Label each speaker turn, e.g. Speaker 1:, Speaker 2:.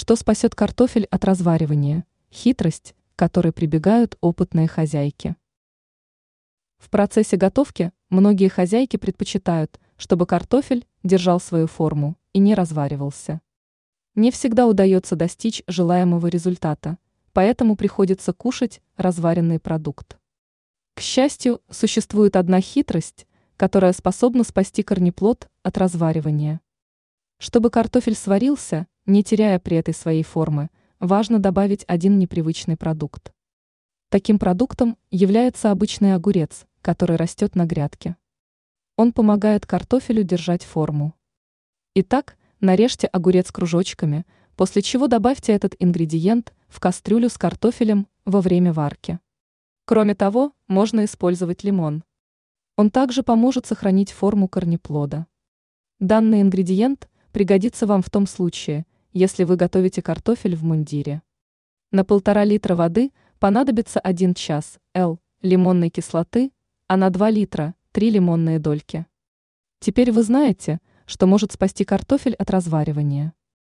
Speaker 1: Что спасет картофель от разваривания? Хитрость, к которой прибегают опытные хозяйки. В процессе готовки многие хозяйки предпочитают, чтобы картофель держал свою форму и не разваривался. Не всегда удается достичь желаемого результата, поэтому приходится кушать разваренный продукт. К счастью, существует одна хитрость, которая способна спасти корнеплод от разваривания. Чтобы картофель сварился, не теряя при этой своей формы, важно добавить один непривычный продукт. Таким продуктом является обычный огурец, который растет на грядке. Он помогает картофелю держать форму. Итак, нарежьте огурец кружочками, после чего добавьте этот ингредиент в кастрюлю с картофелем во время варки. Кроме того, можно использовать лимон. Он также поможет сохранить форму корнеплода. Данный ингредиент пригодится вам в том случае, если вы готовите картофель в мундире. На полтора литра воды понадобится 1 час Л лимонной кислоты, а на 2 литра 3 лимонные дольки. Теперь вы знаете, что может спасти картофель от разваривания.